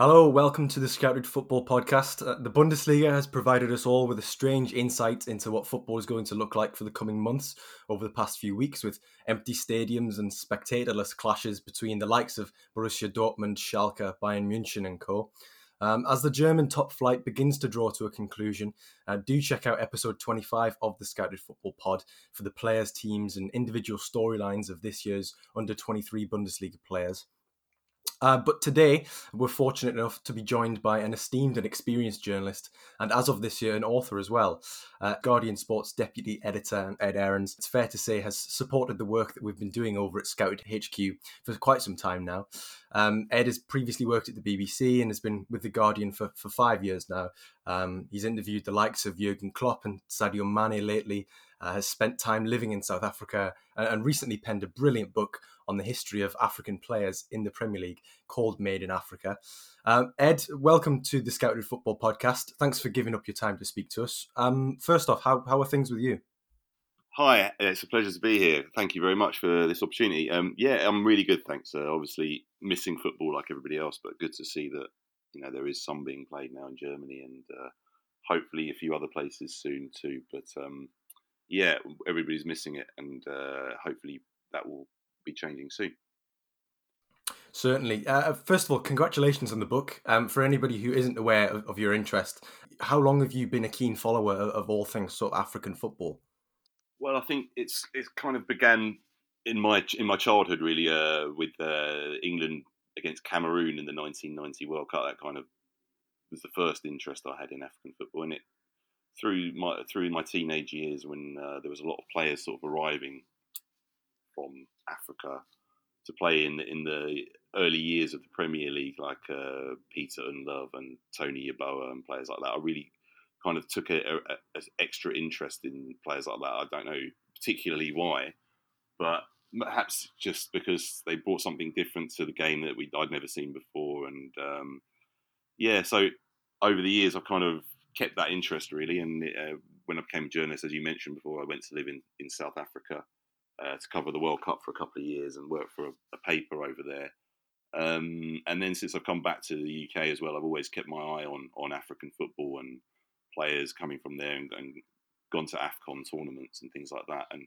Hello, welcome to the Scouted Football Podcast. Uh, the Bundesliga has provided us all with a strange insight into what football is going to look like for the coming months over the past few weeks, with empty stadiums and spectatorless clashes between the likes of Borussia Dortmund, Schalke, Bayern München, and co. Um, as the German top flight begins to draw to a conclusion, uh, do check out episode 25 of the Scouted Football Pod for the players, teams, and individual storylines of this year's under 23 Bundesliga players. Uh, but today, we're fortunate enough to be joined by an esteemed and experienced journalist, and as of this year, an author as well. Uh, Guardian Sports deputy editor Ed Aarons, it's fair to say, has supported the work that we've been doing over at Scouted HQ for quite some time now. Um, Ed has previously worked at the BBC and has been with the Guardian for, for five years now. Um, he's interviewed the likes of Jurgen Klopp and Sadio Mane lately, uh, has spent time living in South Africa, and, and recently penned a brilliant book on the history of African players in the Premier League called Made in Africa. Um, Ed, welcome to the Scouted Football Podcast. Thanks for giving up your time to speak to us. Um, first off, how, how are things with you? Hi, it's a pleasure to be here. Thank you very much for this opportunity. Um, yeah, I'm really good, thanks. Uh, obviously, missing football like everybody else, but good to see that you know there is some being played now in Germany and uh, hopefully a few other places soon too. But um, yeah, everybody's missing it, and uh, hopefully that will be changing soon. Certainly. Uh, first of all, congratulations on the book. Um, for anybody who isn't aware of, of, your interest, how long have you been a keen follower of, of all things sort of African football? Well, I think it's it kind of began in my in my childhood really uh, with uh, England against Cameroon in the 1990 World Cup. That kind of was the first interest I had in African football, and it through my through my teenage years when uh, there was a lot of players sort of arriving from Africa to play in in the early years of the Premier League, like uh, Peter Ndlovu and Tony Yeboah and players like that. I really kind of took a, a, a, extra interest in players like that. I don't know particularly why, but perhaps just because they brought something different to the game that we I'd never seen before, and um, yeah, so over the years I've kind of kept that interest really. And uh, when I became a journalist, as you mentioned before, I went to live in, in South Africa uh, to cover the World Cup for a couple of years and work for a, a paper over there. Um, and then since I've come back to the UK as well, I've always kept my eye on on African football and players coming from there and, and gone to AFCON tournaments and things like that. And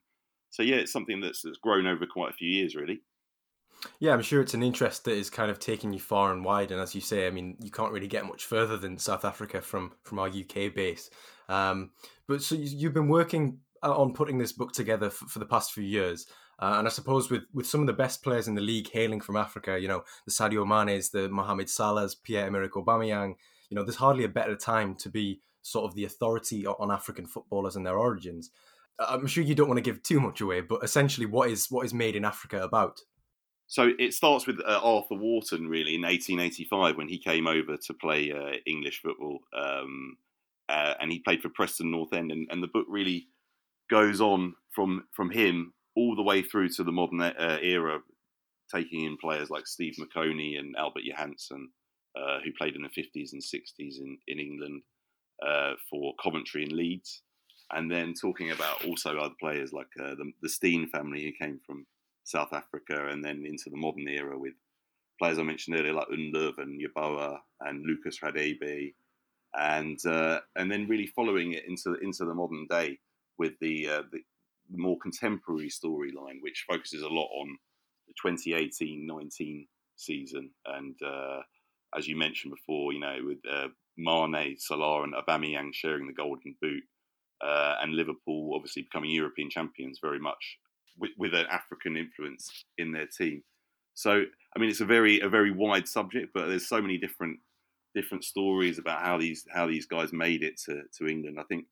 so yeah, it's something that's, that's grown over quite a few years, really. Yeah, I'm sure it's an interest that is kind of taking you far and wide. And as you say, I mean, you can't really get much further than South Africa from from our UK base. Um, but so you've been working on putting this book together for, for the past few years. Uh, and I suppose with, with some of the best players in the league hailing from Africa, you know, the Sadio Mane's, the Mohamed Salah's, Pierre-Emerick Aubameyang, you know, there's hardly a better time to be sort of the authority on African footballers and their origins. I'm sure you don't want to give too much away, but essentially, what is what is made in Africa about? So it starts with uh, Arthur Wharton, really, in 1885 when he came over to play uh, English football, um, uh, and he played for Preston North End. And, and, the book really goes on from from him all the way through to the modern uh, era, taking in players like Steve Mokone and Albert Johanneson, uh, who played in the 50s and 60s in in England uh, for Coventry and Leeds, and then talking about also other players like the, the Stein family who came from South Africa, and then into the modern era with players I mentioned earlier like Ndlovu and Yeboah and Lucas Radebe, and uh, and then really following it into into the modern day with the uh, the, more contemporary storyline, which focuses a lot on the 2018-19 season, and uh, as you mentioned before, you know with uh, Mane, Salah, and Aubameyang sharing the Golden Boot. Uh, and Liverpool obviously becoming European champions very much with, with an African influence in their team. So, I mean, it's a very a very wide subject, but there's so many different different stories about how these how these guys made it to, to England. I think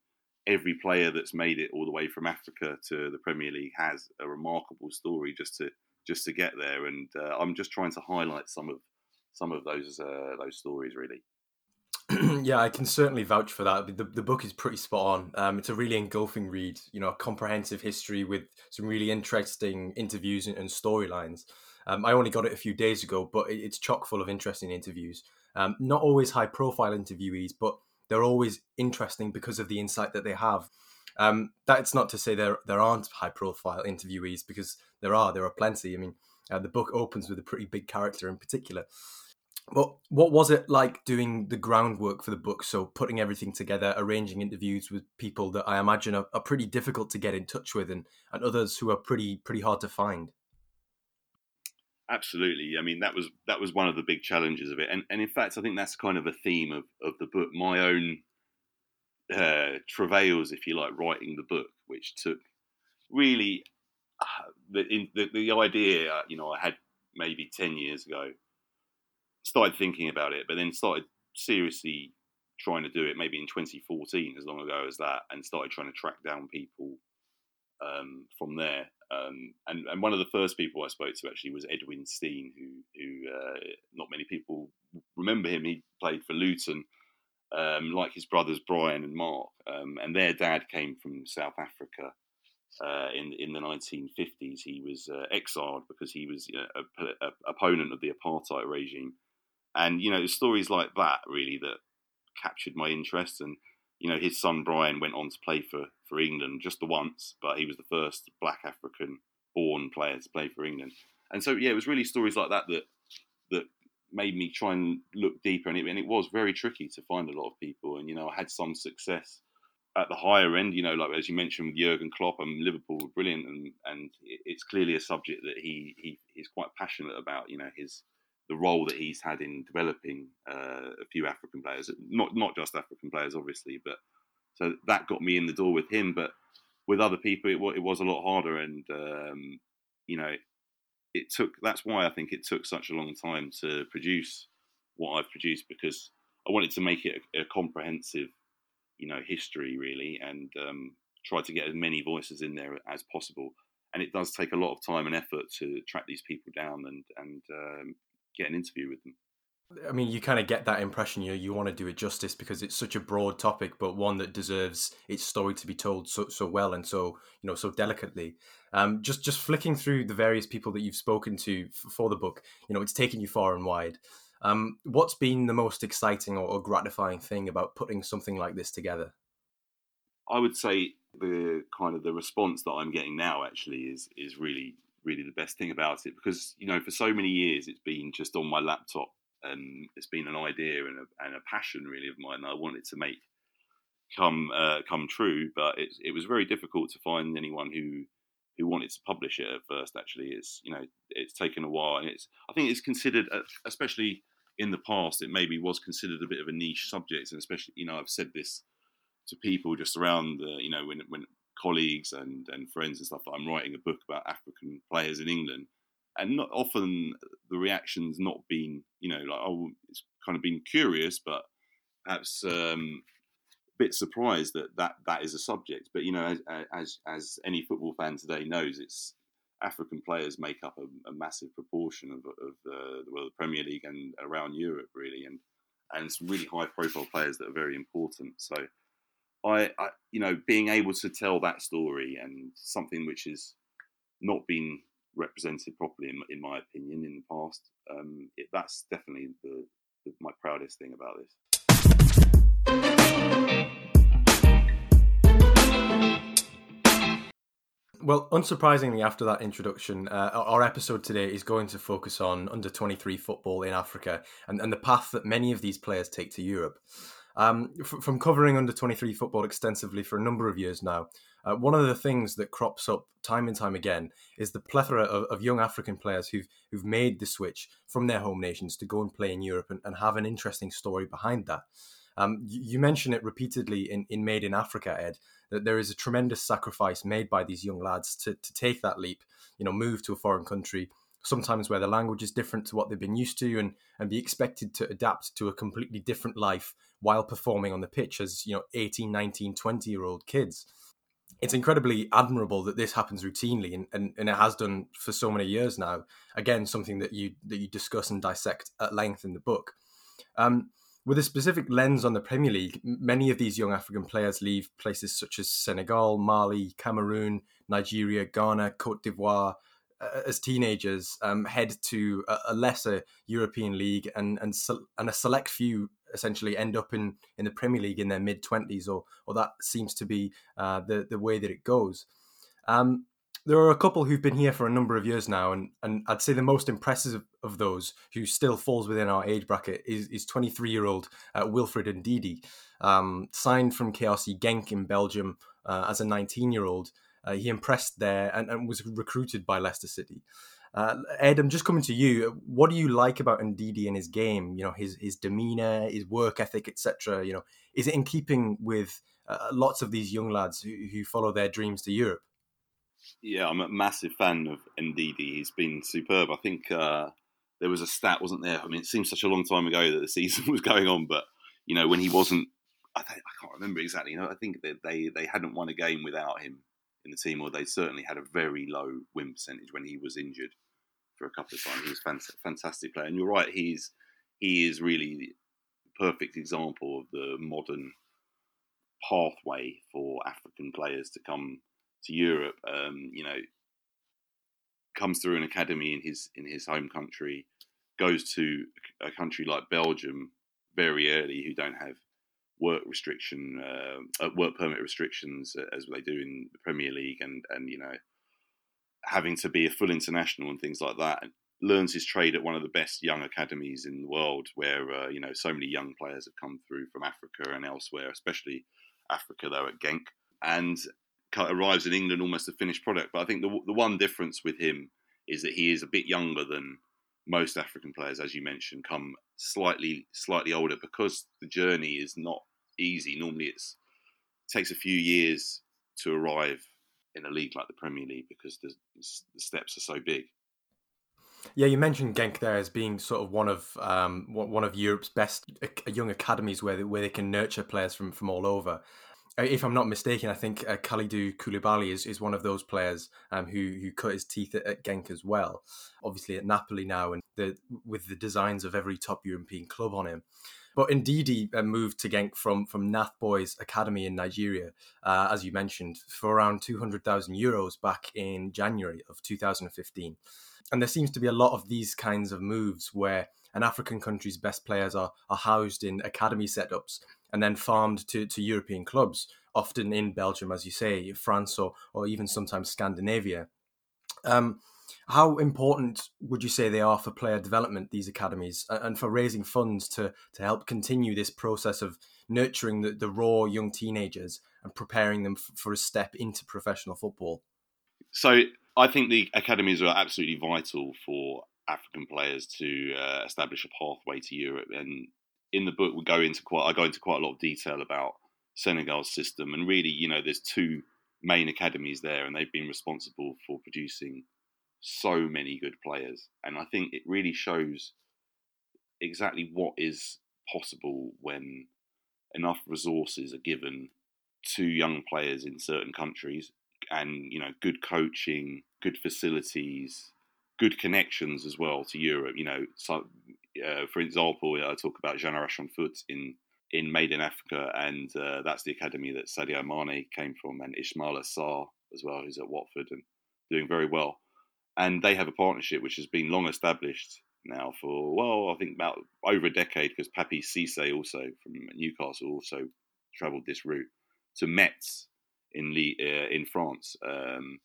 every player that's made it all the way from Africa to the Premier League has a remarkable story just to just to get there. And uh, I'm just trying to highlight some of some of those uh, those stories really. yeah, I can certainly vouch for that. The, the book is pretty spot on. Um, it's a really engulfing read, you know, a comprehensive history with some really interesting interviews and, and storylines. Um, I only got it a few days ago, but it's chock full of interesting interviews. Um, not always high profile interviewees, but they're always interesting because of the insight that they have. Um, that's not to say there there aren't high profile interviewees because there are there are plenty. I mean, uh, the book opens with a pretty big character in particular. but what was it like doing the groundwork for the book? So putting everything together, arranging interviews with people that I imagine are, are pretty difficult to get in touch with, and, and others who are pretty pretty hard to find. Absolutely. I mean, that was that was one of the big challenges of it, and and in fact, I think that's kind of a theme of of the book. My own uh, travails, if you like, writing the book, which took really uh, the, in, the the idea. Uh, you know, I had maybe ten years ago started thinking about it, but then started seriously trying to do it maybe in 2014, as long ago as that, and started trying to track down people um, from there. Um, and, and one of the first people I spoke to actually was Edwin Stein, who, who uh, not many people remember him. He played for Luton, um, like his brothers Brian and Mark, um, and their dad came from South Africa. Uh, in in the 1950s, he was uh, exiled because he was uh, a, a, opponent of the apartheid regime, and you know, stories like that really that captured my interest. And you know, his son Brian went on to play for for England just the once, but he was the first Black African born player to play for England. And so, yeah, it was really stories like that that that made me try and look deeper. And it, and it was very tricky to find a lot of people. And you know, I had some success at the higher end. You know, like as you mentioned with Jurgen Klopp, and Liverpool were brilliant, and and it's clearly a subject that he he is quite passionate about. You know, his the role that he's had in developing uh, a few African players, not not just African players, obviously, but so that got me in the door with him. But with other people, it, it was a lot harder, and um, you know, it took. That's why I think it took such a long time to produce what I've produced because I wanted to make it a, a comprehensive, you know, history really, and um, try to get as many voices in there as possible. And it does take a lot of time and effort to track these people down and and um, get an interview with them. I mean, you kind of get that impression. You you want to do it justice because it's such a broad topic, but one that deserves its story to be told so so well and so you know so delicately. Um, just just flicking through the various people that you've spoken to f- for the book, you know, it's taken you far and wide. Um, what's been the most exciting or, or gratifying thing about putting something like this together? I would say the kind of the response that I'm getting now actually is is really really the best thing about it because you know for so many years it's been just on my laptop and it's been an idea and a, and a passion really of mine that I wanted to make come uh, come true. But it, it was very difficult to find anyone who who wanted to publish it at first. Actually, it's you know it's taken a while, and it's I think it's considered, uh, especially in the past, it maybe was considered a bit of a niche subject, and especially you know I've said this to people just around the you know when when colleagues and and friends and stuff that I'm writing a book about African players in England and not often the reactions not been you know like oh it's kind of been curious but perhaps um, a bit surprised that that that is a subject. But you know as as, as any football fan today knows it's African players make up a, a massive proportion of, of uh, well, the Premier League and around Europe really and and some really high profile players that are very important. So I, I you know being able to tell that story and something which is not been represented properly, in, in my opinion, in the past. Um, it, that's definitely the, the, my proudest thing about this. Well, unsurprisingly, after that introduction, uh, our episode today is going to focus on under 23 football in Africa and, and the path that many of these players take to Europe. Um, f- from covering under 23 football extensively for a number of years now, uh, one of the things that crops up time and time again is the plethora of, of, young African players who've who've made the switch from their home nations to go and play in Europe and, and have an interesting story behind that. Um, you, you mention it repeatedly in, in Made in Africa, Ed, that there is a tremendous sacrifice made by these young lads to, to take that leap, you know, move to a foreign country, sometimes where the language is different to what they've been used to and, and be expected to adapt to a completely different life while performing on the pitch as, you know, 18, 19, 20 year old kids it's incredibly admirable that this happens routinely and, and, and it has done for so many years now. Again, something that you that you discuss and dissect at length in the book. Um, with a specific lens on the Premier League, many of these young African players leave places such as Senegal, Mali, Cameroon, Nigeria, Ghana, Cote d'Ivoire as teenagers, um, head to a, lesser European league, and and and a select few essentially end up in, in the Premier League in their mid twenties, or or that seems to be uh, the the way that it goes. Um, there are a couple who've been here for a number of years now, and, and I'd say the most impressive of those, who still falls within our age bracket, is is 23 year old uh, Wilfred Ndidi, um, signed from KRC Genk in Belgium uh, as a 19 year old. Uh, he impressed there and, and, was recruited by Leicester City. Uh, Ed, I'm just coming to you. What do you like about Ndidi and his game? You know, his his demeanor, his work ethic, etc. You know, is it in keeping with uh, lots of these young lads who, who follow their dreams to Europe? Yeah, I'm a massive fan of Ndidi. He's been superb. I think uh, there was a stat, wasn't there? I mean, it seems such a long time ago that the season was going on, but you know, when he wasn't, I, I can't remember exactly. You know, I think that they they hadn't won a game without him in the team, or they certainly had a very low win percentage when he was injured for a couple of times. He was a fantastic player, and you're right. He's he is really the perfect example of the modern pathway for African players to come to Europe, um, you know, comes through an academy in his in his home country, goes to a country like Belgium very early, who don't have work restriction, uh, uh, work permit restrictions uh, as they do in the Premier League, and and you know, having to be a full international and things like that. And Learns his trade at one of the best young academies in the world, where uh, you know so many young players have come through from Africa and elsewhere, especially Africa, though at Genk, and arrives in England almost a finished product. But I think the the one difference with him is that he is a bit younger than most African players, as you mentioned, come slightly slightly older because the journey is not easy. Normally, it's it takes a few years to arrive in a league like the Premier League because the, the steps are so big. Yeah, you mentioned Genk there as being sort of one of um, one of Europe's best young academies where they, where they can nurture players from from all over. Uh, if I'm not mistaken, I think uh, Kalidou Koulibaly is, is one of those players um, who who cut his teeth at, at, Genk as well. Obviously at Napoli now, and the, with the designs of every top European club on him. But Ndidi uh, moved to Genk from from Nath Boys Academy in Nigeria, uh, as you mentioned, for around two hundred thousand euros back in January of 2015. And there seems to be a lot of these kinds of moves where an African country's best players are, are housed in academy setups and then farmed to, to European clubs, often in Belgium, as you say, France, or, or even sometimes Scandinavia. Um, how important would you say they are for player development, these academies, and for raising funds to, to help continue this process of nurturing the, the raw young teenagers and preparing them f- for a step into professional football? So I think the academies are absolutely vital for African players to uh, establish a pathway to Europe. And in the book, we go into quite I go into quite a lot of detail about Senegal's system, and really, you know, there's two main academies there, and they've been responsible for producing so many good players. And I think it really shows exactly what is possible when enough resources are given to young players in certain countries and you know good coaching good facilities good connections as well to Europe. You know, so, uh, for example, I talk about Generation Foot in in Made in Africa, and uh, that's the academy that Sadio Mane came from, and Ismaila Sarr as well, who's at Watford and doing very well. And they have a partnership which has been long established now for well, I think about over a decade, because Papiss Cisse also from Newcastle also travelled this route to Metz in uh, in France. Um,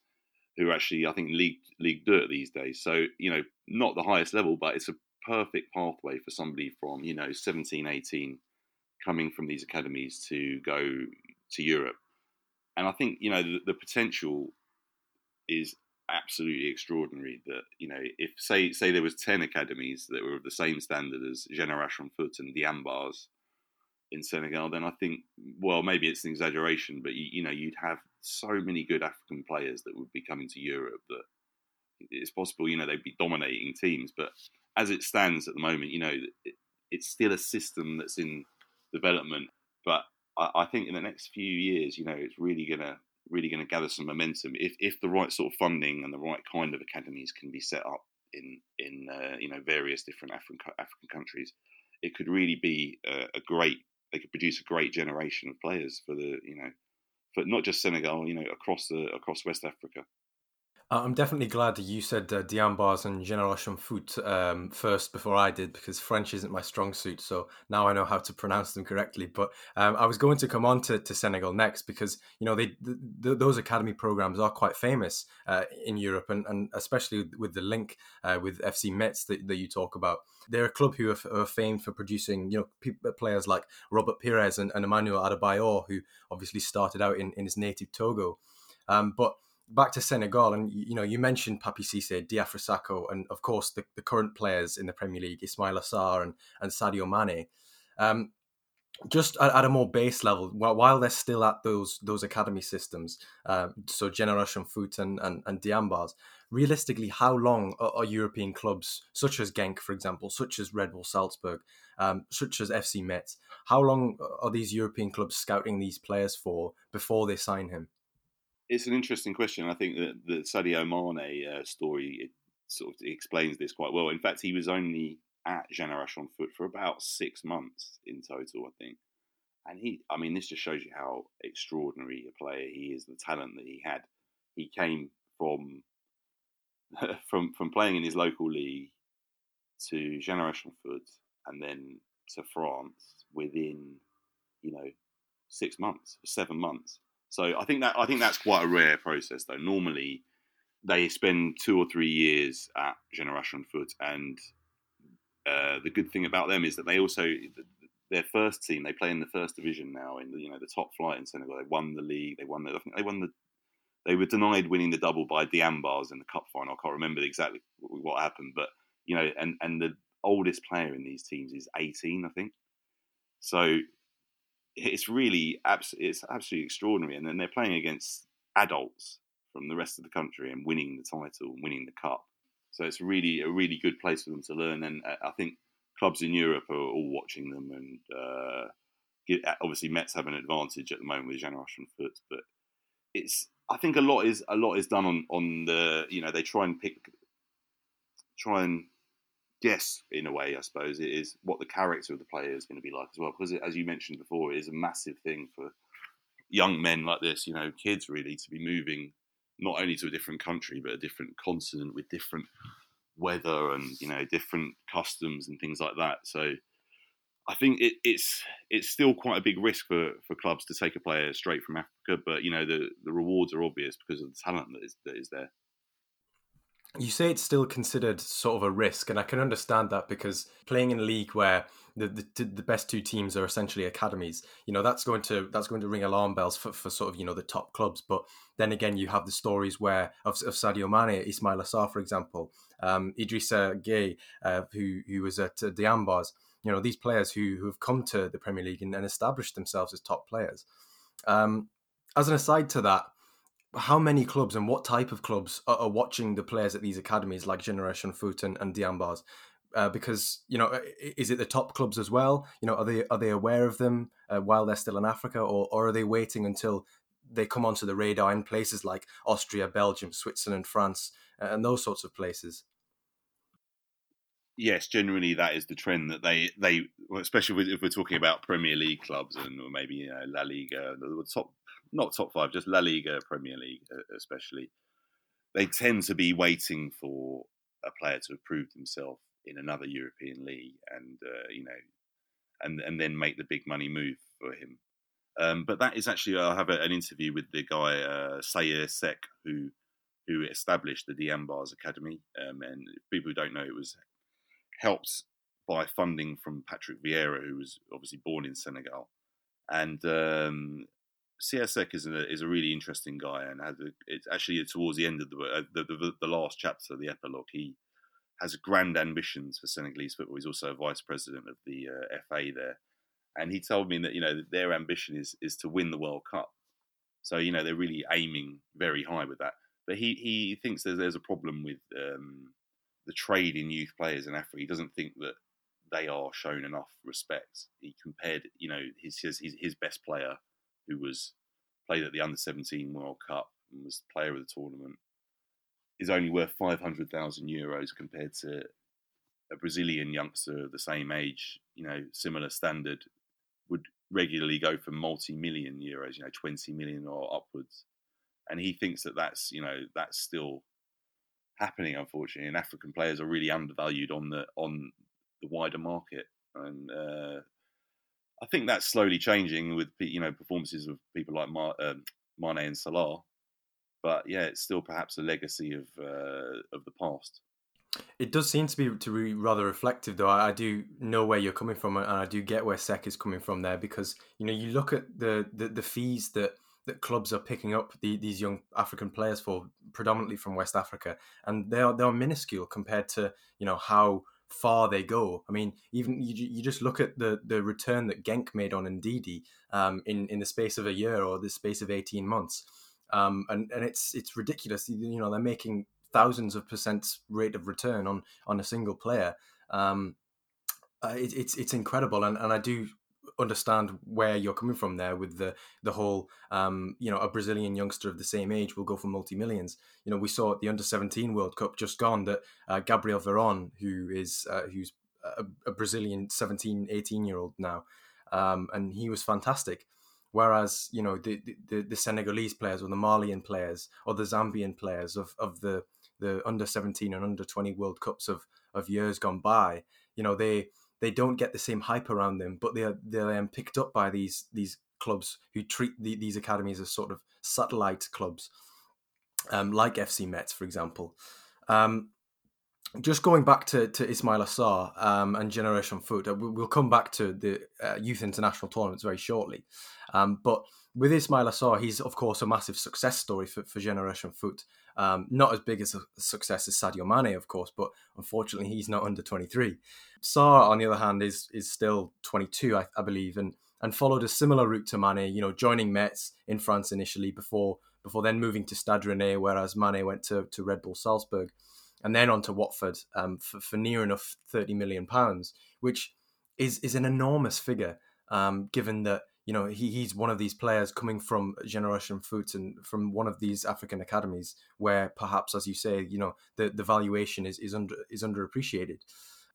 who actually I think league league dirt these days. So you know, not the highest level, but it's a perfect pathway for somebody from you know 17, 18 coming from these academies to go to Europe. And I think you know the, the potential is absolutely extraordinary. That you know, if say say there was ten academies that were of the same standard as Generation Foot and Diambars in Senegal, then I think, well, maybe it's an exaggeration, but you, you, know, you'd have so many good African players that would be coming to Europe that it's possible, you know, they'd be dominating teams. But as it stands at the moment, you know, it, it's still a system that's in development. But I, I, think in the next few years, you know, it's really gonna really gonna gather some momentum if if the right sort of funding and the right kind of academies can be set up in in uh, you know various different African African countries. It could really be a, a great they could produce a great generation of players for the you know for not just Senegal, you know, across the across West Africa. Uh, I'm definitely glad that you said uh, Diambars and Generation Foot um, first before I did because French isn't my strong suit. So now I know how to pronounce them correctly. But um, I was going to come on to, to Senegal next because you know they th- th- those academy programs are quite famous uh, in Europe and, and especially with the link uh, with FC Metz that, that you talk about. They're a club who are, are famed for producing you know pe- players like Robert Pires and, and Emmanuel Adebayor, who obviously started out in, in his native Togo. Um, but back to Senegal, and you know, you mentioned Papi Cisse, Diafra Sakho, and of course the, the current players in the Premier League, Ismaila Sarr and, and Sadio Mane. Um, just at, at, a more base level, while, while they're still at those those academy systems, uh, so Generation Foot and, and, and Diambars, realistically, how long are, are, European clubs, such as Genk, for example, such as Red Bull Salzburg, um, such as FC Metz, how long are these European clubs scouting these players for before they sign him? It's an interesting question. I think that the Sadio Mane uh, story sort of explains this quite well. In fact, he was only at Generation Foot for about six months in total, I think. And he, I mean, this just shows you how extraordinary a player he is, the talent that he had. He came from from from playing in his local league to Generation Foot and then to France within, you know, six months, seven months. So I think that I think that's quite a rare process, though. Normally, they spend two or three years at Generation Foot, and uh, the good thing about them is that they also their first team they play in the first division now in the you know the top flight in Senegal. They won the league. They won the I think they won the they were denied winning the double by Diambars in the cup final. I can't remember exactly what happened, but you know, and and the oldest player in these teams is 18, I think. So it's really abs- it's absolutely extraordinary. And then they're playing against adults from the rest of the country and winning the title and winning the cup. So it's really a really good place for them to learn. And uh, I think clubs in Europe are all watching them. And uh, get, obviously, Metz have an advantage at the moment with Generation Foot, but it's I think a lot is a lot is done on on the you know they try and pick try and guess in a way, I suppose, it is what the character of the player is going to be like as well. Because, it, as you mentioned before, it is a massive thing for young men like this, you know, kids really, to be moving not only to a different country but a different continent with different weather and you know different customs and things like that. So. I think it, it's it's still quite a big risk for, for clubs to take a player straight from Africa, but you know the, the rewards are obvious because of the talent that is that is there you say it's still considered sort of a risk, and I can understand that because playing in a league where the, the, the best two teams are essentially academies, you know that's going to that's going to ring alarm bells for, for sort of you know the top clubs. But then again, you have the stories where of, of Sadio Mane, Ismaila Sarr, for example, um, Idrissa Gueye, uh, who who was at uh, Diambars. You know these players who who have come to the Premier League and, and established themselves as top players. Um, as an aside to that, how many clubs and what type of clubs are, are, watching the players at these academies like Generation Foot and, and Diambars? Uh, because you know, is it the top clubs as well? You know, are they are they aware of them uh, while they're still in Africa, or, or are they waiting until they come onto the radar in places like Austria, Belgium, Switzerland, France, and those sorts of places? Yes, generally that is the trend that they they, especially if we're talking about Premier League clubs and or maybe you know La Liga, the top not top five, just La Liga, Premier League, especially, they tend to be waiting for a player to have proved himself in another European league, and uh, you know, and and then make the big money move for him. Um, but that is actually, I have a, an interview with the guy uh, Saer Seck, who who established the Diambars Academy, um, and people who don't know, it was helped by funding from Patrick Vieira, who was obviously born in Senegal, and um, CSEC is a, is a really interesting guy, and has a, it's actually towards the end of the, uh, the, the the last chapter, the epilogue. He has grand ambitions for Senegalese football. He's also vice president of the uh, FA there, and he told me that you know their ambition is is to win the World Cup. So you know they're really aiming very high with that. But he he thinks there's there's a problem with um, the trade in youth players in Africa. He doesn't think that they are shown enough respect. He compared you know his his his best player who was played at the under 17 World Cup and was player of the tournament, is only worth 500,000 euros compared to a Brazilian youngster of the same age, you know, similar standard, would regularly go for multi-million euros, you know, 20 million or upwards. And he thinks that that's, you know, that's still happening, unfortunately. And African players are really undervalued on the on the wider market, and uh, I think that's slowly changing with you know performances of people like Mar- um, Mane and Salah. But yeah, it's still perhaps a legacy of uh, of the past. It does seem to be to be rather reflective, though. I, I, do know where you're coming from, and I do get where Seck is coming from there because you know you look at the the, the fees that that clubs are picking up the, these young African players for, predominantly from West Africa, and they are they are minuscule compared to you know how far they go. I mean, even you, you just look at the the return that Genk made on Ndidi um, in in the space of a year or the space of eighteen months, um, and and it's it's ridiculous. You know, they're making thousands of percent rate of return on on a single player. Um, uh, it, it's it's incredible, and, and I do understand where you're coming from there with the the whole um, you know a Brazilian youngster of the same age will go for multi millions. You know we saw at the under 17 World Cup just gone that uh, Gabriel Veron, who is uh, who's a, a, Brazilian 17 18 year old now, um, and he was fantastic. Whereas you know the, the, the Senegalese players or the Malian players or the Zambian players of, of the the under 17 and under 20 World Cups of of years gone by, you know they they don't get the same hype around them, but they are they're um, picked up by these these clubs who treat the, these academies as sort of satellite clubs, um, like FC Metz, for example. Um, just going back to, to Ismaila Sarr um, and Generation Foot, uh, we'll come back to the uh, youth international tournaments very shortly. Um, but with Ismail Sarr, he's of course a massive success story for, for Generation Foot. Um, not as big as a success as Sadio Mane, of course, but unfortunately he's not under 23. Sarr, on the other hand, is is still 22, I, I believe, and and followed a similar route to Mane. You know, joining Metz in France initially before before then moving to Stade Rennais, whereas Mane went to, to Red Bull Salzburg, and then on to Watford um, for, for near enough 30 million pounds, which is is an enormous figure, um, given that you know he, he's one of these players coming from Generation Foot and from one of these African academies where perhaps, as you say, you know the, the valuation is is under is underappreciated.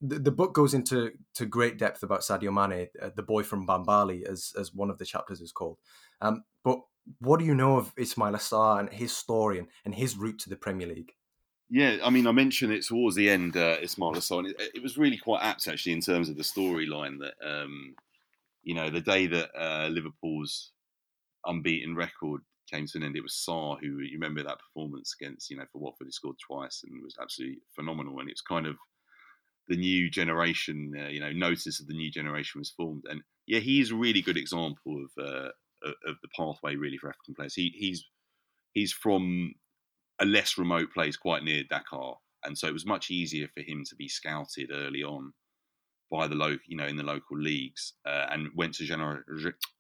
The, the book goes into to great depth about Sadio Mane, uh, the boy from Bambali, as as one of the chapters is called. Um, but what do you know of Ismaila Sarr and his story and, and his route to the Premier League? Yeah, I mean, I mentioned it towards the end, uh, Ismaila Sarr. It, it, was really quite apt, actually, in terms of the storyline that um, you know, the day that uh, Liverpool's unbeaten record came to an end, it was Sarr who you remember that performance against, you know, for Watford, he scored twice and was absolutely phenomenal. And it's kind of the new generation, uh, you know, notice of the new generation was formed. And yeah, he's a really good example of uh, of the pathway really for African players. He, he's he's from a less remote place, quite near Dakar, and so it was much easier for him to be scouted early on by the local, you know, in the local leagues, uh, and went to Gener-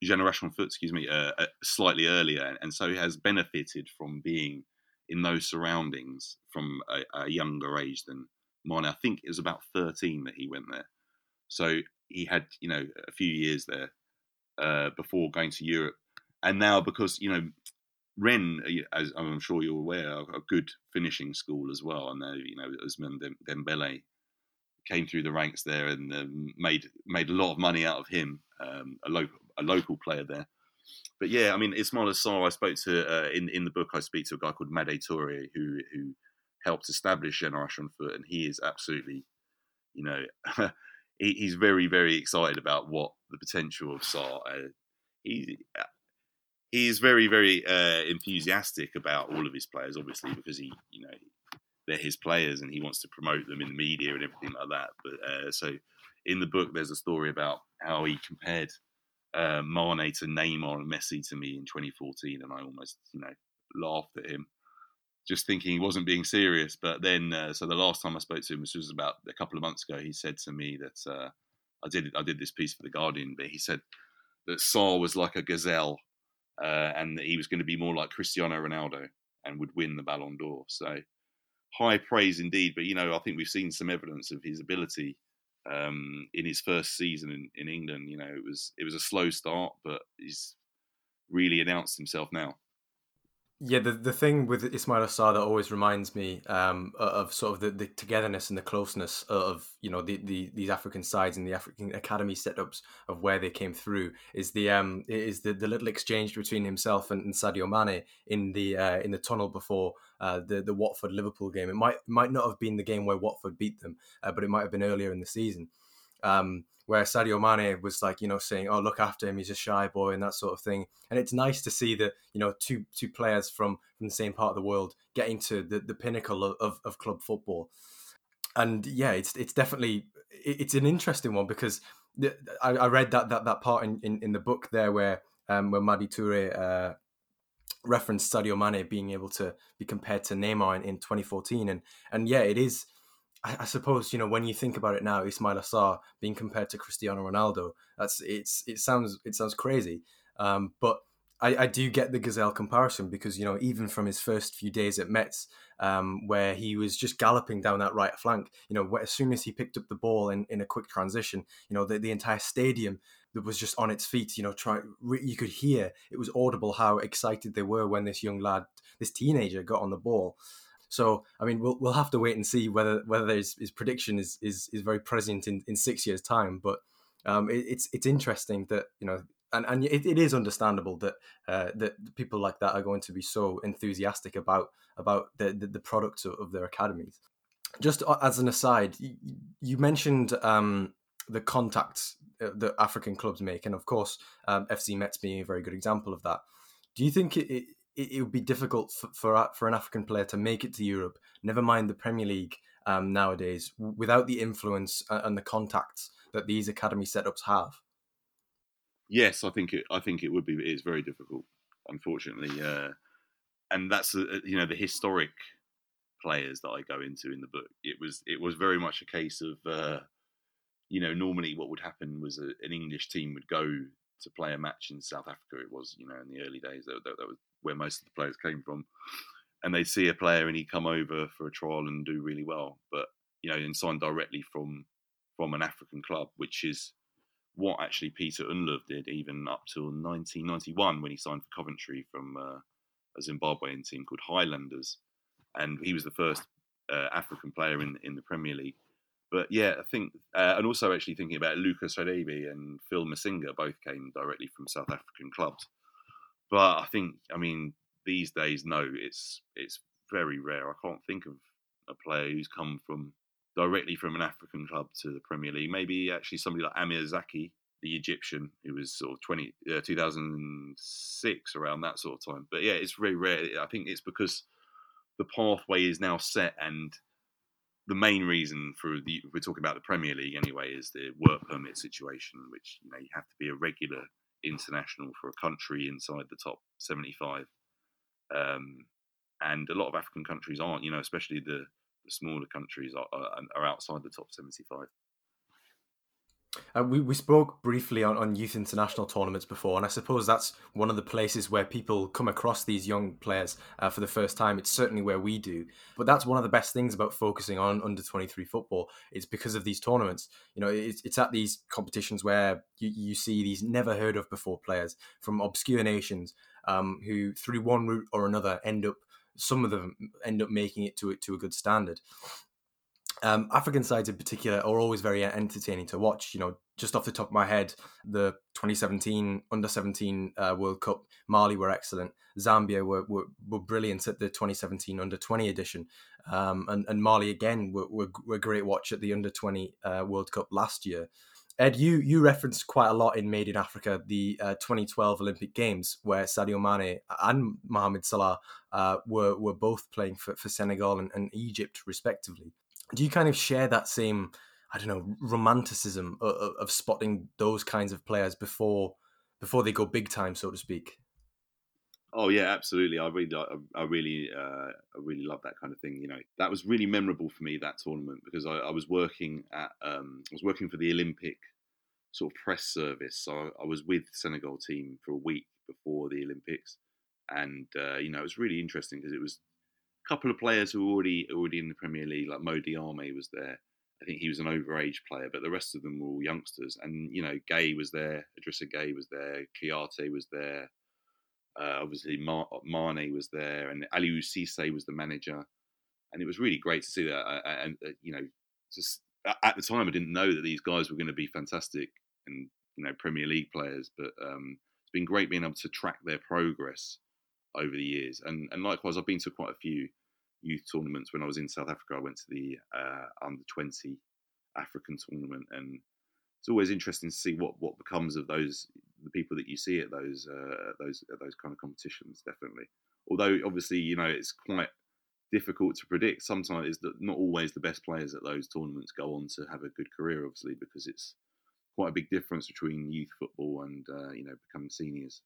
Generation Foot, excuse me, uh, uh, slightly earlier, and so he has benefited from being in those surroundings from a, a, younger age than Mane. I think it was about thirteen that he went there, so he had, you know, a few years there uh, before going to Europe, and now because you know. Rennes, uh, as I'm sure you're aware, a good finishing school as well. And you know, Ousmane Dembele came through the ranks there and um, made made a lot of money out of him, um, a local a local player there. But yeah, I mean, Ismaila Sarr, I spoke to uh, in in the book. I speak to a guy called Mady Toure who who helped establish Generation Foot, and he is absolutely, you know, he, he's very very excited about what the potential of Sarr. Uh, he he is very very uh, enthusiastic about all of his players, obviously because he you know they're his players and he wants to promote them in the media and everything like that. But uh, so in the book, there's a story about how he compared uh, Mane to Neymar and Messi to me in 2014, and I almost you know laughed at him. Just thinking he wasn't being serious, but then uh, so the last time I spoke to him, which was about a couple of months ago, he said to me that uh, I did I did this piece for the Guardian, but he said that Sarr was like a gazelle, uh, and that he was going to be more like Cristiano Ronaldo and would win the Ballon d'Or. So high praise indeed. But you know, I think we've seen some evidence of his ability um, in his first season in, in England. You know, it was it was a slow start, but he's really announced himself now. Yeah, the, the thing with Ismaila Sarr that always reminds me um, of sort of the, the togetherness and the closeness of you know the, the these African sides and the African academy setups of where they came through is the um is the, the little exchange between himself and, and Sadio Mane in the uh, in the tunnel before uh, the the Watford Liverpool game. It might might not have been the game where Watford beat them, uh, but it might have been earlier in the season. Um, where Sadio Mane was like, you know, saying, "Oh, look after him. He's a shy boy," and that sort of thing. And it's nice to see that you know two two players from from the same part of the world getting to the, the pinnacle of, of, club football. And yeah, it's it's definitely it's an interesting one because I, I read that that that part in, in, in the book there where um, where Mady Toure uh, referenced Sadio Mane being able to be compared to Neymar in, in 2014, and and yeah, it is I, I, suppose you know when you think about it now, Ismaila Sarr being compared to Cristiano Ronaldo, that's it's it sounds it sounds crazy, um, but I, I, do get the Gazelle comparison because you know even from his first few days at Metz, um, where he was just galloping down that right flank, you know as soon as he picked up the ball in, in a quick transition, you know the, the entire stadium was just on its feet, you know, try you could hear it was audible how excited they were when this young lad, this teenager, got on the ball. So I mean, we'll we'll have to wait and see whether whether his, his prediction is, is is very present in, in six years' time. But um, it, it's it's interesting that you know, and and it, it is understandable that uh, that people like that are going to be so enthusiastic about about the the, the products of, of, their academies. Just as an aside, you, you mentioned um, the contacts uh, that African clubs make, and of course, um, FC Metz being a very good example of that. Do you think it, it, it would be difficult for, for, for an African player to make it to Europe. Never mind the Premier League um, nowadays, without the influence and the contacts that these academy setups have. Yes, I think it. I think it would be. It's very difficult, unfortunately, uh, and that's uh, you know the historic players that I go into in the book. It was it was very much a case of uh, you know normally what would happen was a, an English team would go to play a match in South Africa. It was, you know, in the early days, that, that, that, was where most of the players came from. And they'd see a player and he'd come over for a trial and do really well. But, you know, and sign directly from from an African club, which is what actually Peter Ndlovu did even up till 1991 when he signed for Coventry from uh, a Zimbabwean team called Highlanders. And he was the first uh, African player in in the Premier League but yeah, I think, uh, and also actually thinking about Lucas Radebe and Phil Masinga, both came directly from South African clubs. But I think, I mean, these days, no, it's it's very rare. I can't think of a player who's come from directly from an African club to the Premier League. Maybe actually somebody like Amr Zaki, the Egyptian, who was sort of 20, uh, 2006 around that sort of time. But yeah, it's very rare. I think it's because the pathway is now set and the main reason for the we're talking about the Premier League anyway is the work permit situation, which you know you have to be a regular international for a country inside the top 75, um, and a lot of African countries aren't. You know, especially the the smaller countries are, are, are outside the top 75. Uh, we, we spoke briefly on, on youth international tournaments before, and I suppose that's one of the places where people come across these young players uh, for the first time. It's certainly where we do. But that's one of the best things about focusing on under 23 football. It's because of these tournaments. You know, it's, it's at these competitions where you, you see these never heard of before players from obscure nations um, who, through one route or another, end up, some of them end up making it to, it to a good standard. Um, African sides in particular are always very entertaining to watch. You know, just off the top of my head, the 2017 Under 17 uh, World Cup, Mali were excellent. Zambia were, were, were brilliant at the 2017 Under 20 edition. Um, and, and Mali again were, were, were great watch at the Under 20 uh, World Cup last year. Ed, you you referenced quite a lot in Made in Africa the uh, 2012 Olympic Games, where Sadio Mane and Mohamed Salah uh, were were both playing for, for Senegal and, and Egypt respectively do you kind of share that same I don't know romanticism of, of, spotting those kinds of players before before they go big time, so to speak? Oh yeah, absolutely. I really, I, really, uh, I really love that kind of thing. You know, that was really memorable for me that tournament because I, I was working at, um, I was working for the Olympic sort of press service. So I, I was with the Senegal team for a week before the Olympics, and uh, you know, it was really interesting because it was couple of players who were already already in the Premier League, like Mo Diame was there. I think he was an overage player, but the rest of them were all youngsters. And you know, Gueye was there, Idrissa Gueye was there, Kouyaté was there. Uh, obviously, Mar- Mane was there, and Aliou Cisse was the manager, and it was really great to see that. Uh, and uh, you know, just at the time, I didn't know that these guys were going to be fantastic and you know Premier League players, but um, it's been great being able to track their progress over the years. And and likewise, I've been to quite a few youth tournaments. When I was in South Africa, I went to the uh, under twenty African tournament, and it's always interesting to see what what becomes of those the people that you see at those uh, those at those kind of competitions. Definitely, although obviously you know it's quite difficult to predict. Sometimes that not always the best players at those tournaments go on to have a good career, obviously, because it's quite a big difference between youth football and uh, you know becoming seniors.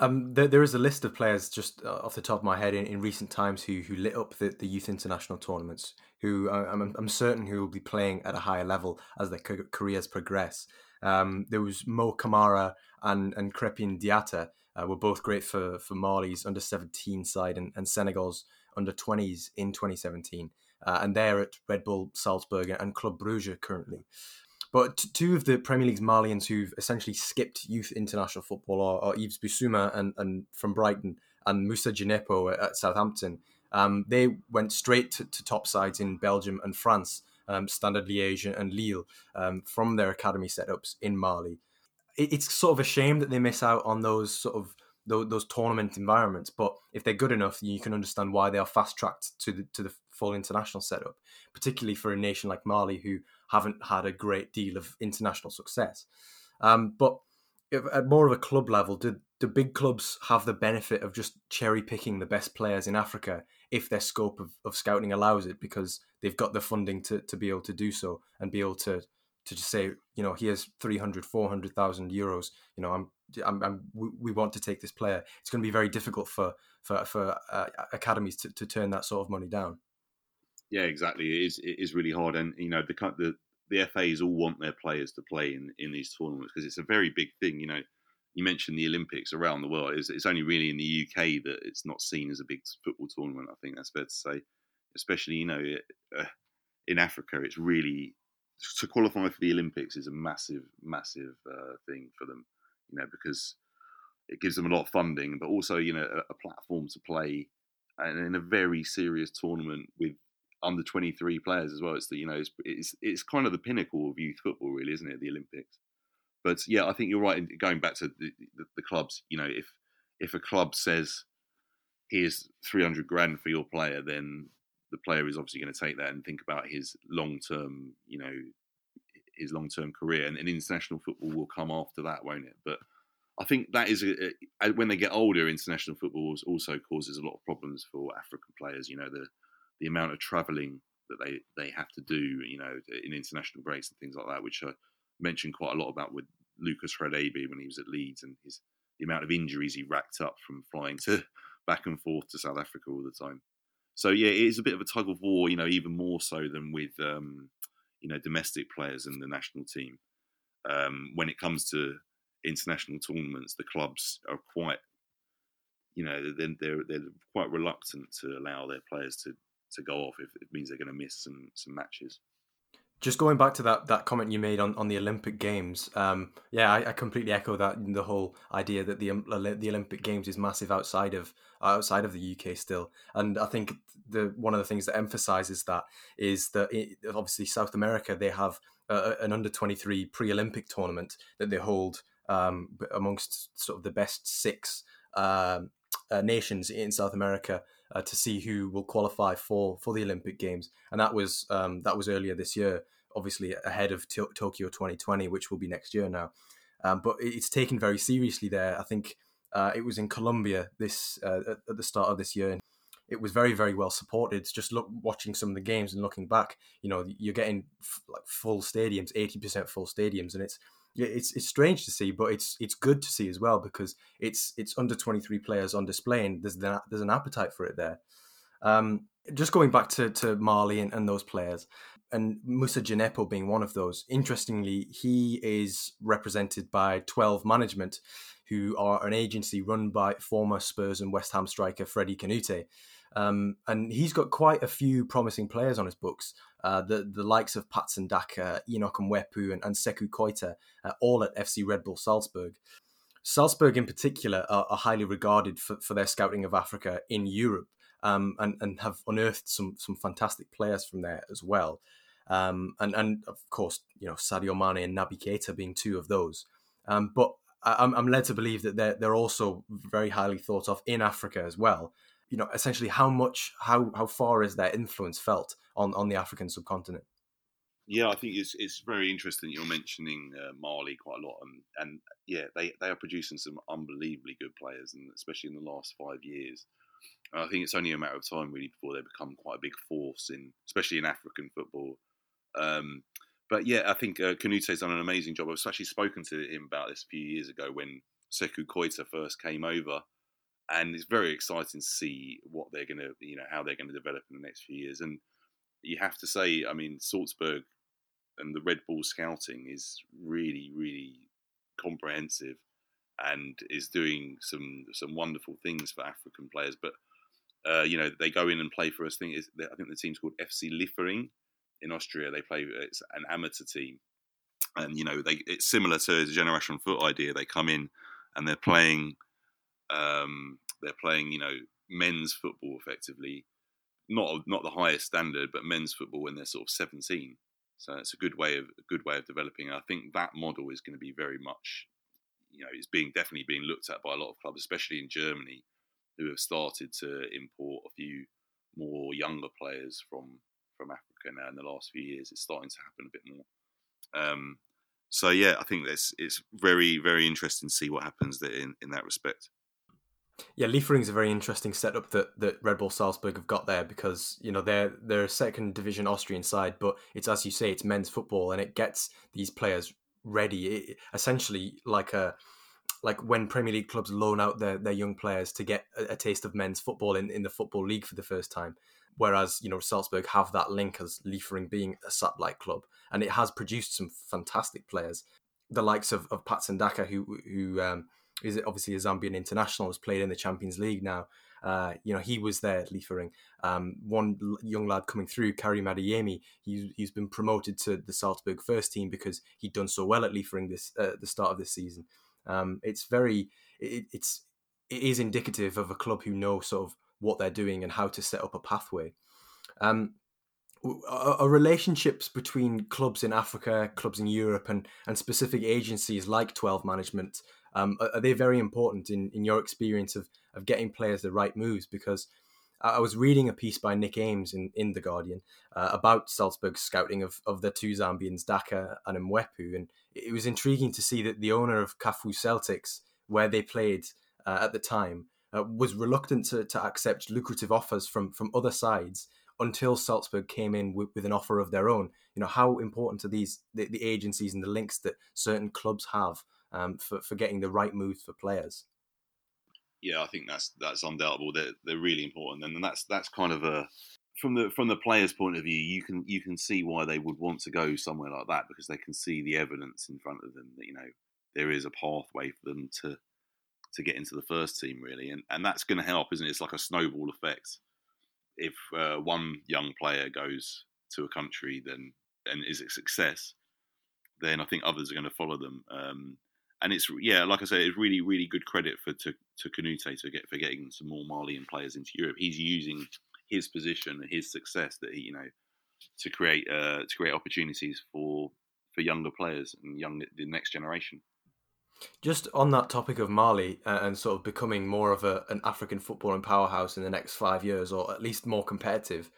Um, there, there is a list of players just uh, off the top of my head in, in recent times who who lit up the, the youth international tournaments. Who uh, I'm, I'm certain who will be playing at a higher level as their careers progress. Um, there was Mo Camara and and Crépin Diatta uh, were both great for for Mali's under 17 side and, and Senegal's under 20s in 2017, uh, and they're at Red Bull Salzburg and Club Brugge currently. But two of the Premier League's Malians who've essentially skipped youth international football are, are Yves Bissouma and, and from Brighton and Moussa Djenepo at Southampton. Um, they went straight to, to, top sides in Belgium and France, um, Standard Liège and Lille, um, from their academy setups in Mali. It, it's sort of a shame that they miss out on those sort of those, those tournament environments. But if they're good enough, you can understand why they are fast tracked to the to the full international setup, particularly for a nation like Mali who haven't had a great deal of international success. Um, but at more of a club level, do the big clubs have the benefit of just cherry picking the best players in Africa if their scope of, of scouting allows it because they've got the funding to, to be able to do so and be able to to just say, you know, here's 300, 400,000 euros, you know, I'm, I'm, I'm, we want to take this player. It's going to be very difficult for, for, for uh, academies to, to turn that sort of money down. Yeah, exactly. It is it is really hard, and you know the the the FAs all want their players to play in in these tournaments because it's a very big thing. You know, you mentioned the Olympics around the world. It's, it's only really in the UK that it's not seen as a big football tournament. I think that's fair to say, especially you know uh, in Africa. It's really to qualify for the Olympics is a massive, massive uh, thing for them. You know because it gives them a lot of funding, but also you know a, a platform to play and in a very serious tournament with under 23 players as well. It's the you know it's, it's, it's kind of the pinnacle of youth football, really, isn't it? The Olympics. But yeah, I think you're right. Going back to the, the, the clubs, you know, if if a club says here's 300 grand for your player, then the player is obviously going to take that and think about his long term, you know, his long term career. And, and, international football will come after that, won't it? But I think that is a, a, when they get older, international football also causes a lot of problems for African players. You know, the the amount of travelling that they, they have to do, you know, in international breaks and things like that, which I mentioned quite a lot about with Lucas Radebe when he was at Leeds and his the amount of injuries he racked up from flying to back and forth to South Africa all the time. So yeah, it is a bit of a tug of war, you know, even more so than with um, you know domestic players and the national team. Um, when it comes to international tournaments, the clubs are quite, you know, they're, they're, they're quite reluctant to allow their players to to go off if it means they're going to miss some some matches. Just going back to that that comment you made on, on the Olympic Games, um, yeah, I, I, completely echo that. The whole idea that the um, the Olympic Games is massive outside of outside of the UK still, and I think the one of the things that emphasizes that is that it, obviously South America they have a, an under twenty three pre Olympic tournament that they hold um, amongst sort of the best six um, uh, nations in South America uh, to see who will qualify for for the Olympic Games, and that was um, that was earlier this year, obviously ahead of t- Tokyo 2020, which will be next year now. Um, but it's taken very seriously there. I think uh, it was in Colombia this uh, at the start of this year. And It was very very well supported. Just look watching some of the games and looking back, you know, you're getting f- like full stadiums, 80% full stadiums, and it's yeah, it's it's strange to see, but it's it's good to see as well because it's it's under 23 players on display and there's the, there's an appetite for it there. Um, just going back to, to Mali and, and those players, and Moussa Djenepo being one of those. Interestingly, he is represented by 12 Management, who are an agency run by former Spurs and West Ham striker Freddie Kanouté. Um, and he's got quite a few promising players on his books. Uh, the the likes of Patson Daka, Enoch Mwepu, and, and Sekou Koita, uh, all at FC Red Bull Salzburg. Salzburg, in particular, are, are highly regarded for, for their scouting of Africa in Europe, um, and and have unearthed some some fantastic players from there as well. Um, and and of course, you know Sadio Mane and Naby Keita being two of those. Um, but I'm, I'm led to believe that they're they're also very highly thought of in Africa as well. You know, essentially, how much, how how far is their influence felt on on the African subcontinent? Yeah, I think it's it's very interesting. You're mentioning uh, Mali quite a lot, and and yeah, they they are producing some unbelievably good players, and especially in the last five years. I think it's only a matter of time really before they become quite a big force in, especially in African football. Um, but yeah, I think uh, Kanouté's done an amazing job. I've actually spoken to him about this a few years ago when Sekou Koita first came over, and it's very exciting to see what they're going to, you know, how they're going to develop in the next few years. And you have to say, I mean, Salzburg and the Red Bull scouting is really, really comprehensive and is doing some some wonderful things for African players. But uh, you know, they go in and play for us. I think, I think the team's called FC Liefering in Austria. They play it's an amateur team, and you know they it's similar to the Generation Foot idea. They come in and they're playing, um, they're playing you know men's football effectively, not not the highest standard, but men's football when they're sort of seventeen. So it's a good way of a good way of developing. I think that model is going to be very much, you know, it's being definitely being looked at by a lot of clubs, especially in Germany, who have started to import a few more younger players from from Africa now in the last few years. It's starting to happen a bit more. Um, so yeah, I think it's it's very very interesting to see what happens in in that respect. Yeah, Liefering is a very interesting setup that, that Red Bull Salzburg have got there because you know they're they're a second division Austrian side, but it's as you say, it's men's football and it gets these players ready. It, essentially, like a like when Premier League clubs loan out their, their young players to get a, a taste of men's football in, in the football league for the first time. Whereas you know Salzburg have that link as Liefering being a satellite club, and it has produced some fantastic players, the likes of, of Patson Daka, who who um, is obviously a Zambian international, has played in the Champions League now. Uh, you know, he was there at Liefering. Um, one young lad coming through, Karim Adeyemi, he's, he's been promoted to the Salzburg first team because he'd done so well at Liefering this uh, the start of this season. Um, it's very, it, it's it is indicative of a club who know sort of what they're doing and how to set up a pathway. Um, are, are relationships between clubs in Africa, clubs in Europe, and and specific agencies like Twelve Management um, are, they very important in, in your experience of of getting players the right moves? Because I was reading a piece by Nick Ames in, in The Guardian uh, about Salzburg's scouting of, of the two Zambians, Daka and Mwepu. And it was intriguing to see that the owner of Kafue Celtics, where they played uh, at the time, uh, was reluctant to, to accept lucrative offers from, from other sides until Salzburg came in with, with, an offer of their own. You know, how important are these, the, the agencies and the links that certain clubs have um, for, for getting the right moves for players? Yeah, I think that's that's undoubtable. They're they're really important, and that's that's kind of a from the from the player's point of view, you can you can see why they would want to go somewhere like that because they can see the evidence in front of them that you know there is a pathway for them to to get into the first team really, and and that's going to help, isn't it? It's like a snowball effect. If uh, one young player goes to a country, then and is a success, then I think others are going to follow them. Um, and it's yeah, like I said, it's really really good credit for to to Kanouté to get for getting some more Malian players into Europe. He's using his position and his success that he you know to create uh, to create opportunities for for younger players and young the next generation. Just on that topic of Mali uh, and sort of becoming more of a, an African footballing powerhouse in the next five years, or at least more competitive,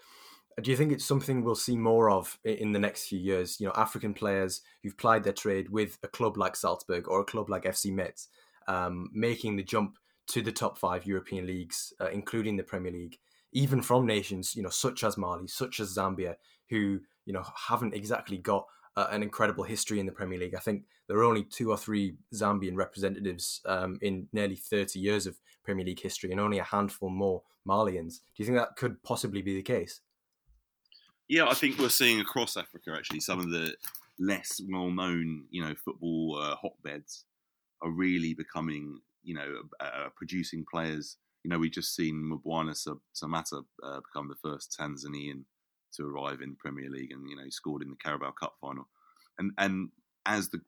do you think it's something we'll see more of in the next few years? You know, African players who've plied their trade with a club like Salzburg or a club like FC Metz, um, making the jump to the top five European leagues, uh, including the Premier League, even from nations, you know, such as Mali, such as Zambia, who you know haven't exactly got uh, an incredible history in the Premier League. I think there are only two or three Zambian representatives um, in nearly 30 years of Premier League history, and only a handful more Malians. Do you think that could possibly be the case? Yeah, I think we're seeing across Africa actually some of the less well-known, you know, football uh, hotbeds are really becoming, you know, uh, producing players. You know, we just seen Mbwana Samatta uh, become the first Tanzanian to arrive in the Premier League, and you know, scored in the Carabao Cup final. And and as the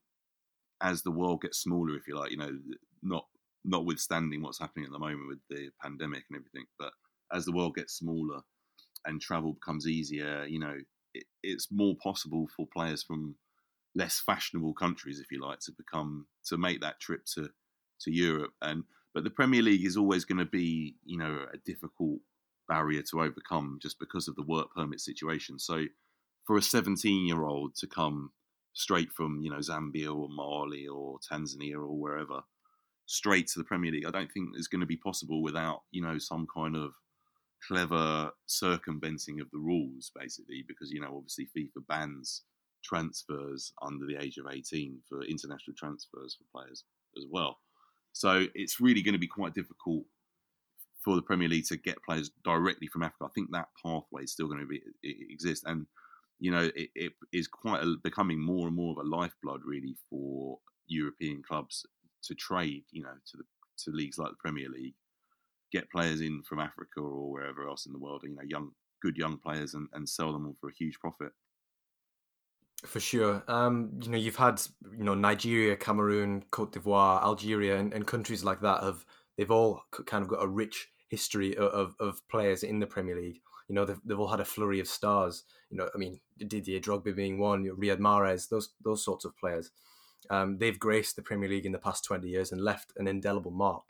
as the world gets smaller, if you like, you know, not notwithstanding what's happening at the moment with the pandemic and everything, but as the world gets smaller and travel becomes easier, you know, it, it's more possible for players from less fashionable countries, if you like, to become to make that trip to to Europe. And but the Premier League is always going to be, you know, a difficult barrier to overcome just because of the work permit situation. So for a 17 year old to come straight from you know Zambia or Mali or Tanzania or wherever straight to the Premier League, I don't think is going to be possible without you know some kind of clever circumventing of the rules, basically, because you know obviously FIFA bans transfers under the age of 18 for international transfers for players as well. So it's really going to be quite difficult for the Premier League to get players directly from Africa. I think that pathway is still going to be exist, and you know it, it is quite a, becoming more and more of a lifeblood really for European clubs to trade. You know, to the to leagues like the Premier League, get players in from Africa or wherever else in the world. You know, young good young players and, and sell them all for a huge profit. For sure. Um, you know, you've had you know Nigeria, Cameroon, Cote d'Ivoire, Algeria, and, and countries like that have they've all kind of got a rich history of, of, of players in the Premier League. You know, they've, they've all had a flurry of stars. You know, I mean, Didier Drogba being one, Riyad Mahrez, those those sorts of players. Um, they've graced the Premier League in the past twenty years and left an indelible mark.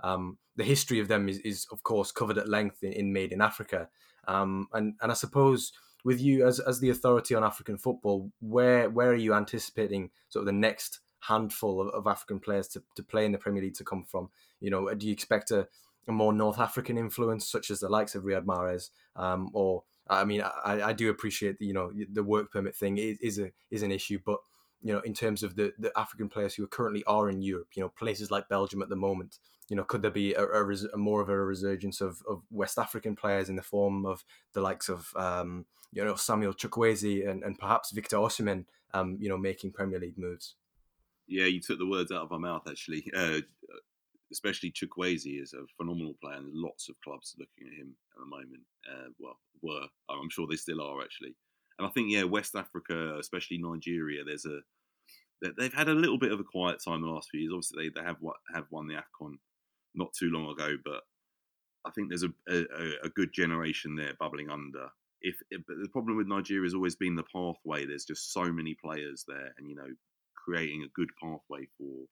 Um, the history of them is, is, of course, covered at length in, in Made in Africa. Um, and and I suppose with you as as the authority on African football, where where are you anticipating sort of the next handful of, of African players to, to play in the Premier League to come from? You know, do you expect a, a more North African influence, such as the likes of Riyad Mahrez, um, or I mean, I, I do appreciate the, you know the work permit thing is, is a is an issue, but you know, in terms of the, the African players who currently are in Europe, you know, places like Belgium at the moment, you know, could there be a, a, a more of a resurgence of, of West African players in the form of the likes of, um, you know, Samuel Chukwueze and, and perhaps Victor Osimhen, um, you know, making Premier League moves? Yeah, you took the words out of my mouth, actually. Uh, especially Chukwueze is a phenomenal player, and lots of clubs looking at him at the moment. Uh, well, were I'm sure they still are actually. And I think yeah, West Africa, especially Nigeria, there's a they've had a little bit of a quiet time the last few years. Obviously, they, they have have won the Afcon not too long ago, but I think there's a, a, a good generation there bubbling under. If, if, the problem with Nigeria has always been the pathway. There's just so many players there, and you know, creating a good pathway for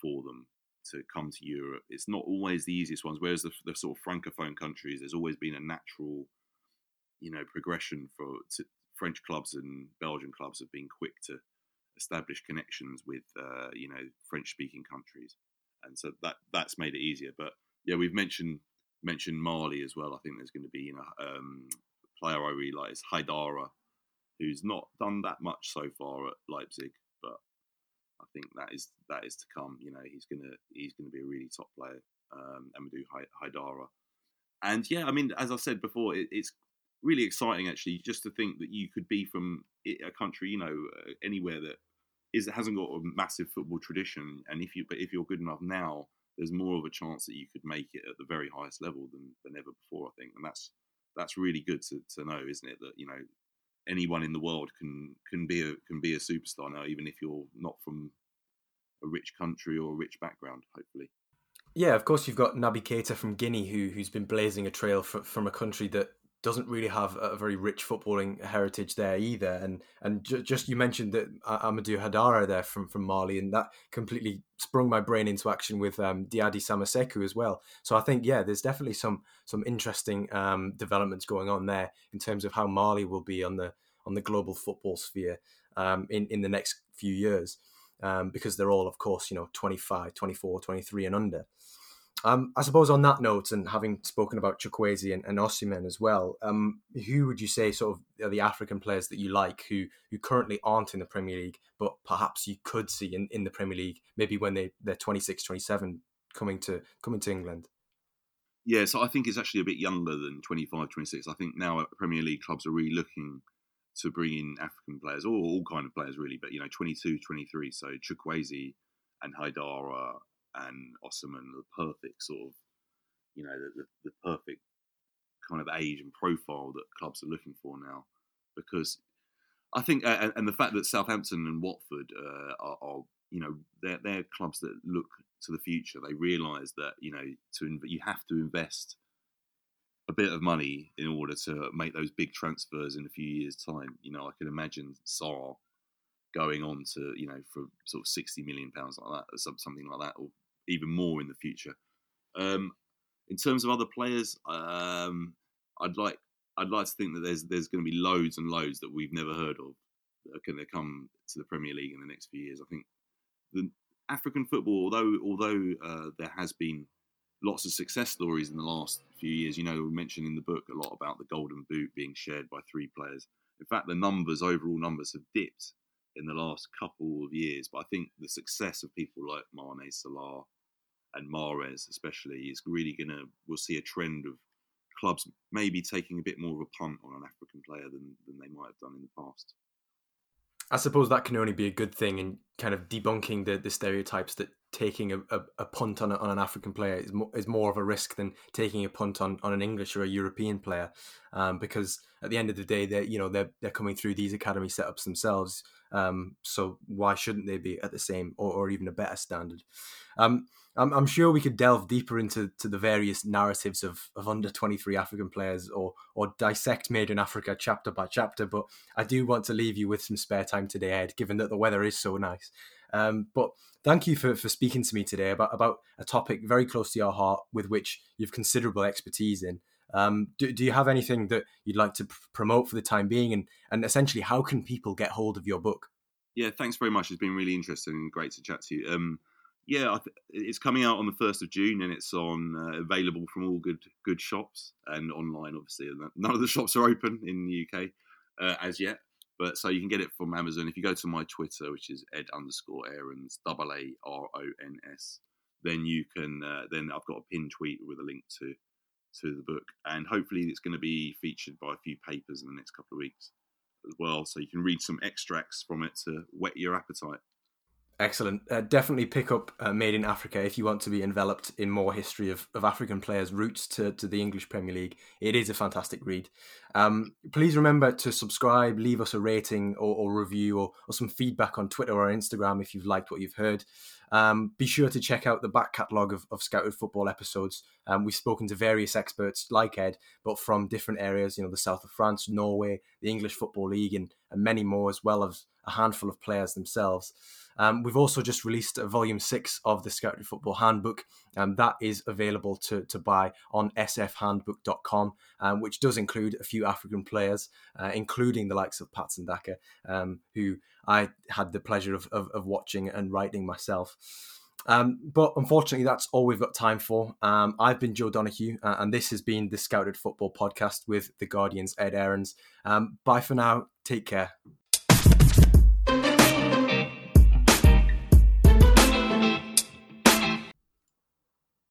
for them to come to Europe. It's not always the easiest ones. Whereas the, the sort of francophone countries, there's always been a natural, you know, progression for to, French clubs and Belgian clubs have been quick to establish connections with, uh, you know, French-speaking countries, and so that that's made it easier. But yeah, we've mentioned mentioned Mali as well. I think there's going to be, you know, um, a player I really like is Haidara, who's not done that much so far at Leipzig, but I think that is that is to come. You know, he's gonna he's gonna be a really top player, um, Amadou Haidara. And yeah, I mean, as I said before, it, it's really exciting actually, just to think that you could be from a country, you know, uh, anywhere that is it hasn't got a massive football tradition, and if you but if you're good enough now, there's more of a chance that you could make it at the very highest level than than ever before. I think, and that's that's really good to, to know, isn't it? That you know anyone in the world can can be a can be a superstar now, even if you're not from a rich country or a rich background. Hopefully. Yeah, of course, you've got Naby Keita from Guinea, who who's been blazing a trail from a country that doesn't really have a very rich footballing heritage there either. And and ju- just you mentioned that Amadou Haidara there from, from Mali, and that completely sprung my brain into action with um, Diadie Samassékou as well. So I think yeah, there's definitely some some interesting um, developments going on there in terms of how Mali will be on the on the global football sphere um, in in the next few years. Um, because they're all, of course, you know, 25, 24, 23 and under. Um, I suppose on that note, and having spoken about Chukwueze and, and Osimhen as well, um, who would you say sort of are the African players that you like who who currently aren't in the Premier League, but perhaps you could see in, in the Premier League maybe when they they're 26, 27 coming to coming to England? Yeah, so I think it's actually a bit younger than 25, 26. I think now Premier League clubs are really looking to bring in African players, or all kind of players really, but you know, 22, 23. So Chukwueze and Haidara and Osimhen the perfect sort of, you know, the, the, the, perfect kind of age and profile that clubs are looking for now. Because I think, and the fact that Southampton and Watford uh, are, are, you know they're they're clubs that look to the future. They realise that you know to you have to invest a bit of money in order to make those big transfers in a few years' time. You know, I can imagine Sarr going on to you know for sort of sixty million pounds like that, or something like that, or even more in the future. Um, in terms of other players, um, I'd like I'd like to think that there's there's going to be loads and loads that we've never heard of that are going to come to the Premier League in the next few years. I think the African football, although although uh, there has been lots of success stories in the last few years, you know, we mentioned in the book a lot about the Golden Boot being shared by three players. In fact, the numbers, overall numbers, have dipped in the last couple of years. But I think the success of people like Mane, Salah, and Mahrez, especially, is really going to. We'll see a trend of clubs maybe taking a bit more of a punt on an African player than, than they might have done in the past. I suppose that can only be a good thing in kind of debunking the, the stereotypes that taking a, a, a punt on, a, on an African player is, mo- is more of a risk than taking a punt on, on an English or a European player, um, because at the end of the day, they're you know they're they're coming through these academy setups themselves. Um, so why shouldn't they be at the same or, or even a better standard? Um, I'm, I'm, sure we could delve deeper into to the various narratives of, of under 23 African players or or dissect Made in Africa chapter by chapter. But I do want to leave you with some spare time today, Ed, given that the weather is so nice. Um, but thank you for, for speaking to me today about, about a topic very close to your heart with which you've considerable expertise in. Um, do, do you have anything that you'd like to pr- promote for the time being? And, and essentially, how can people get hold of your book? Yeah, thanks very much. It's been really interesting and great to chat to you. Um, yeah, th- it's coming out on the first of June, and it's on uh, available from all good good shops and online. Obviously, none of the shops are open in the UK uh, as yet, but so you can get it from Amazon. If you go to my Twitter, which is Ed underscore Aarons, double A R O N S, then you can. Uh, then I've got a pinned tweet with a link to to the book, and hopefully it's going to be featured by a few papers in the next couple of weeks as well. So you can read some extracts from it to whet your appetite. Excellent. Uh, definitely pick up uh, Made in Africa if you want to be enveloped in more history of, of African players' routes to, to the English Premier League. It is a fantastic read. Um, please remember to subscribe, leave us a rating or, or review or, or, some feedback on Twitter or Instagram if you've liked what you've heard. Um, be sure to check out the back catalogue of, of Scouted Football episodes. Um, we've spoken to various experts like Ed, but from different areas, you know, the south of France, Norway, the English Football League, and, and many more, as well as a handful of players themselves. Um, we've also just released a volume six of the Scouted Football Handbook, and that is available to, to buy on sfhandbook.com, um, which does include a few African players, uh, including the likes of Patson Daka, um, who I had the pleasure of, of, of watching and writing myself. Um, but unfortunately, that's all we've got time for. Um, I've been Joe Donahue, uh, and this has been the Scouted Football Podcast with the Guardian's Ed Aarons. Um, bye for now. Take care.